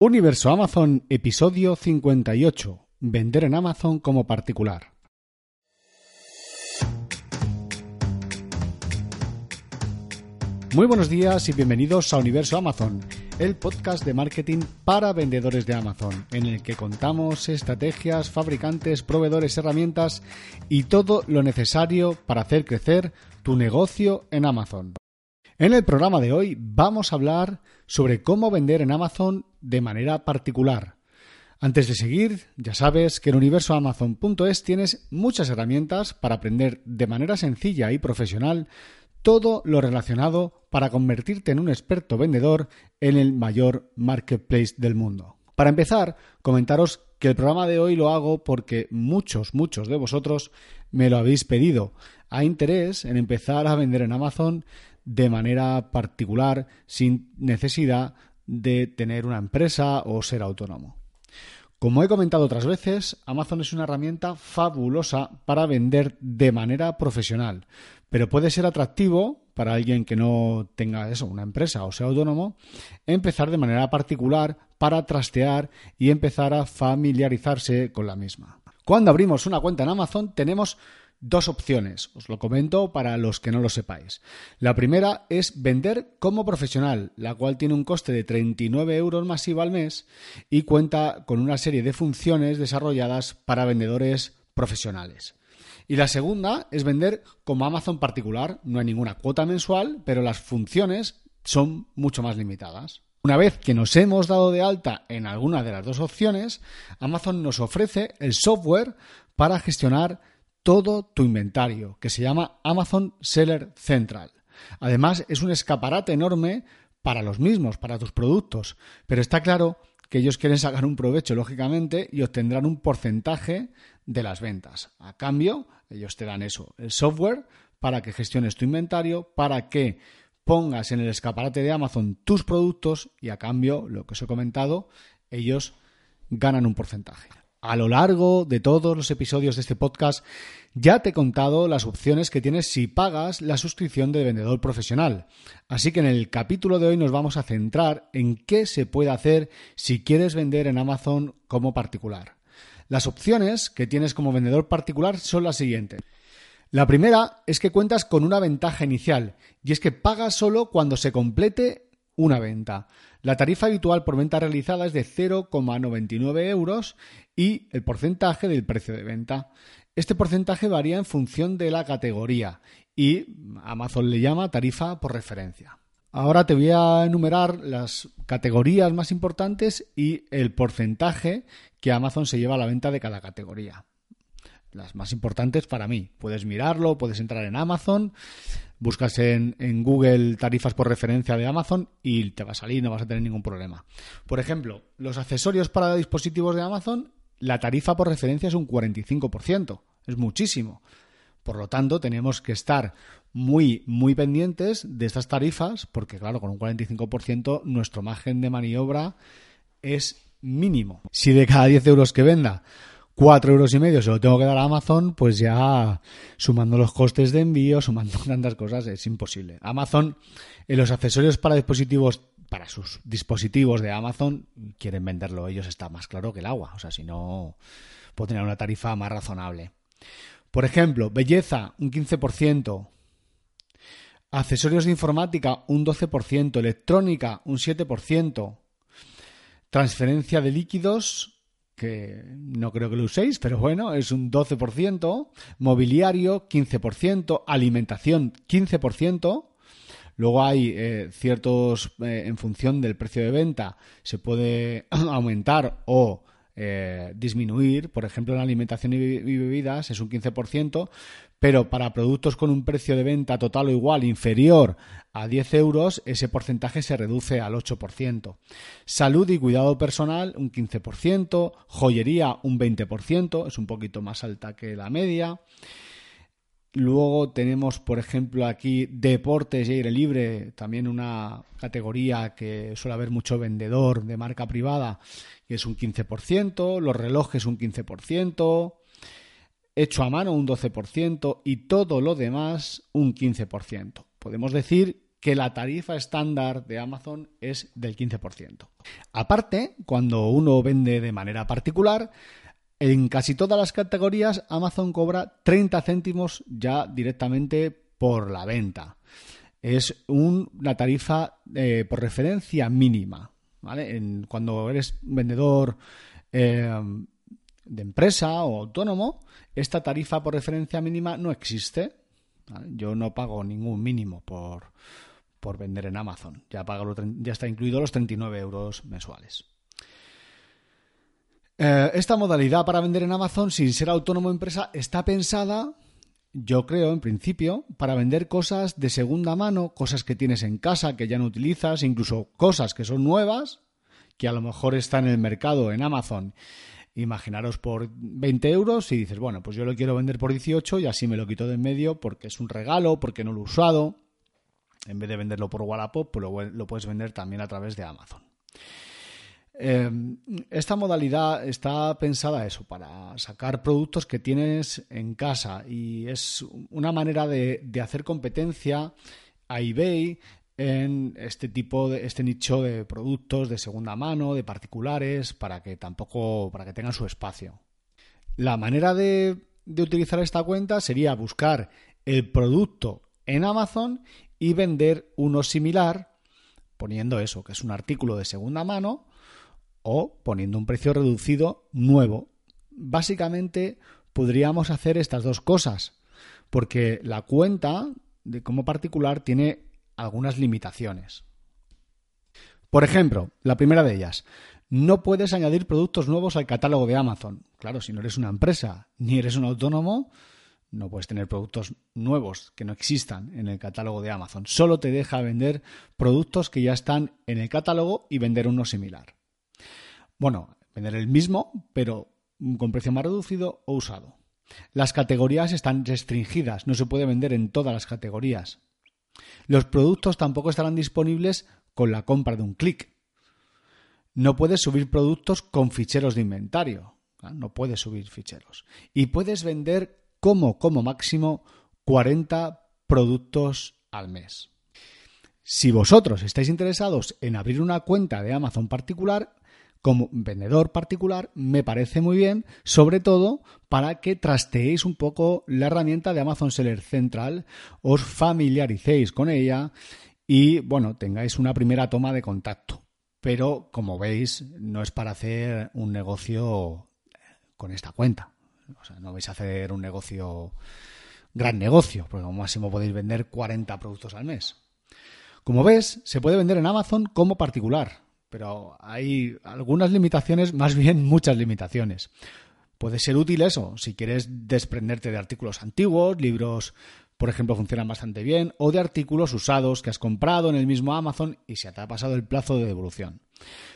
Universo Amazon, episodio 58. Vender en Amazon como particular. Muy buenos días y bienvenidos a Universo Amazon, el podcast de marketing para vendedores de Amazon, en el que contamos estrategias, fabricantes, proveedores, herramientas y todo lo necesario para hacer crecer tu negocio en Amazon. En el programa de hoy vamos a hablar sobre cómo vender en Amazon de manera particular. Antes de seguir, ya sabes que en universoamazon.es tienes muchas herramientas para aprender de manera sencilla y profesional todo lo relacionado para convertirte en un experto vendedor en el mayor marketplace del mundo. Para empezar, comentaros que el programa de hoy lo hago porque muchos, muchos de vosotros me lo habéis pedido. Hay interés en empezar a vender en Amazon de manera particular sin necesidad de tener una empresa o ser autónomo. Como he comentado otras veces, Amazon es una herramienta fabulosa para vender de manera profesional, pero puede ser atractivo para alguien que no tenga eso, una empresa o sea autónomo, empezar de manera particular para trastear y empezar a familiarizarse con la misma. Cuando abrimos una cuenta en Amazon tenemos dos opciones. Os lo comento para los que no lo sepáis. La primera es vender como profesional, la cual tiene un coste de 39 euros masivo al mes y cuenta con una serie de funciones desarrolladas para vendedores profesionales. Y la segunda es vender como Amazon particular. No hay ninguna cuota mensual, pero las funciones son mucho más limitadas. Una vez que nos hemos dado de alta en alguna de las dos opciones, Amazon nos ofrece el software para gestionar todo tu inventario, que se llama Amazon Seller Central. Además, es un escaparate enorme para los mismos, para tus productos, pero está claro que ellos quieren sacar un provecho, lógicamente, y obtendrán un porcentaje de las ventas. A cambio, ellos te dan eso, el software para que gestiones tu inventario, para que pongas en el escaparate de Amazon tus productos y a cambio, lo que os he comentado, ellos ganan un porcentaje. A lo largo de todos los episodios de este podcast ya te he contado las opciones que tienes si pagas la suscripción de vendedor profesional. Así que en el capítulo de hoy nos vamos a centrar en qué se puede hacer si quieres vender en Amazon como particular. Las opciones que tienes como vendedor particular son las siguientes. La primera es que cuentas con una ventaja inicial y es que pagas solo cuando se complete una venta. La tarifa habitual por venta realizada es de 0,99 euros y el porcentaje del precio de venta. Este porcentaje varía en función de la categoría y Amazon le llama tarifa por referencia. Ahora te voy a enumerar las categorías más importantes y el porcentaje que Amazon se lleva a la venta de cada categoría. Las más importantes para mí. Puedes mirarlo, puedes entrar en Amazon, buscas en, Google tarifas por referencia de Amazon y te va a salir, no vas a tener ningún problema. Por ejemplo, los accesorios para dispositivos de Amazon, la tarifa por referencia es un 45%, es muchísimo. Por lo tanto, tenemos que estar muy, muy pendientes de estas tarifas, porque claro, con un 45% nuestro margen de maniobra es mínimo. Si de cada 10 euros que venda 4 euros y medio se lo tengo que dar a Amazon, pues ya sumando los costes de envío, sumando tantas cosas, es imposible. Amazon, en los accesorios para dispositivos, para sus dispositivos de Amazon, quieren venderlo ellos, está más claro que el agua. O sea, si no, puedo tener una tarifa más razonable. Por ejemplo, belleza, un 15%. Accesorios de informática, un 12%. Electrónica, un 7%. Transferencia de líquidos, que no creo que lo uséis, pero bueno, es un 12%, mobiliario 15%, alimentación 15%, luego hay eh, ciertos, eh, en función del precio de venta, se puede aumentar o eh, disminuir, por ejemplo, en alimentación y bebidas es un 15%, pero para productos con un precio de venta total o igual inferior a 10 euros, ese porcentaje se reduce al 8%. Salud y cuidado personal, un 15%, joyería, un 20%, es un poquito más alta que la media. Luego tenemos, por ejemplo, aquí deportes y aire libre, también una categoría que suele haber mucho vendedor de marca privada, que es un 15%, los relojes un 15%, hecho a mano un 12% y todo lo demás un 15%. Podemos decir que la tarifa estándar de Amazon es del 15%. Aparte, cuando uno vende de manera particular, en casi todas las categorías Amazon cobra 30 céntimos ya directamente por la venta. Es una tarifa eh, por referencia mínima. cuando eres vendedor eh, de empresa o autónomo, esta tarifa por referencia mínima no existe. Yo no pago ningún mínimo por, por vender en Amazon. Ya, ya está incluido los 39 euros mensuales. Eh, esta modalidad para vender en Amazon sin ser autónomo empresa está pensada, yo creo, en principio, para vender cosas de segunda mano, cosas que tienes en casa, que ya no utilizas, incluso cosas que son nuevas, que a lo mejor están en el mercado en Amazon. Imaginaros por 20 euros y dices, bueno, pues yo lo quiero vender por 18 y así me lo quito de en medio porque es un regalo, porque no lo he usado. En vez de venderlo por Wallapop, pues lo, lo puedes vender también a través de Amazon. Em, esta modalidad está pensada eso, para sacar productos que tienes en casa y es una manera de, hacer competencia a eBay en este tipo de este nicho de productos de segunda mano, de particulares, para que tampoco, para que tengan su espacio. La manera de, de utilizar esta cuenta sería buscar el producto en Amazon y vender uno similar, poniendo eso, que es un artículo de segunda mano, o poniendo un precio reducido nuevo. Básicamente podríamos hacer estas dos cosas, porque la cuenta de como particular tiene algunas limitaciones. Por ejemplo, la primera de ellas, no puedes añadir productos nuevos al catálogo de Amazon. Claro, si no eres una empresa ni eres un autónomo, no puedes tener productos nuevos que no existan en el catálogo de Amazon. Solo te deja vender productos que ya están en el catálogo y vender uno similar. Bueno, vender el mismo, pero con precio más reducido o usado. Las categorías están restringidas, no se puede vender en todas las categorías. Los productos tampoco estarán disponibles con la compra de un clic. No puedes subir productos con ficheros de inventario. No puedes subir ficheros. Y puedes vender como, como máximo 40 productos al mes. Si vosotros estáis interesados en abrir una cuenta de Amazon particular, como vendedor particular me parece muy bien, sobre todo para que trasteéis un poco la herramienta de Amazon Seller Central, os familiaricéis con ella y, bueno, tengáis una primera toma de contacto. Pero, como veis, no es para hacer un negocio con esta cuenta. O sea, no vais a hacer un negocio, gran negocio, porque como máximo podéis vender 40 productos al mes. Como ves, se puede vender en Amazon como particular, pero hay algunas limitaciones, más bien muchas limitaciones. Puede ser útil eso, si quieres desprenderte de artículos antiguos, libros, por ejemplo, funcionan bastante bien, o de artículos usados que has comprado en el mismo Amazon y se te ha pasado el plazo de devolución.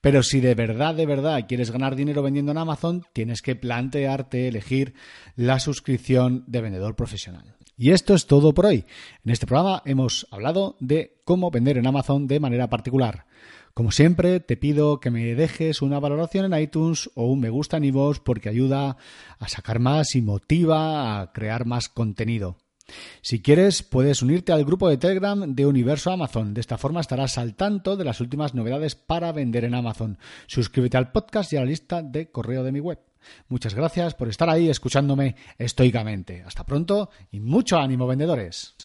Pero si de verdad, de verdad quieres ganar dinero vendiendo en Amazon, tienes que plantearte elegir la suscripción de vendedor profesional. Y esto es todo por hoy. En este programa hemos hablado de cómo vender en Amazon de manera particular. Como siempre, te pido que me dejes una valoración en iTunes o un me gusta en iVoox porque ayuda a sacar más y motiva a crear más contenido. Si quieres, puedes unirte al grupo de Telegram de Universo Amazon. De esta forma estarás al tanto de las últimas novedades para vender en Amazon. Suscríbete al podcast y a la lista de correo de mi web. Muchas gracias por estar ahí escuchándome estoicamente. Hasta pronto y mucho ánimo vendedores.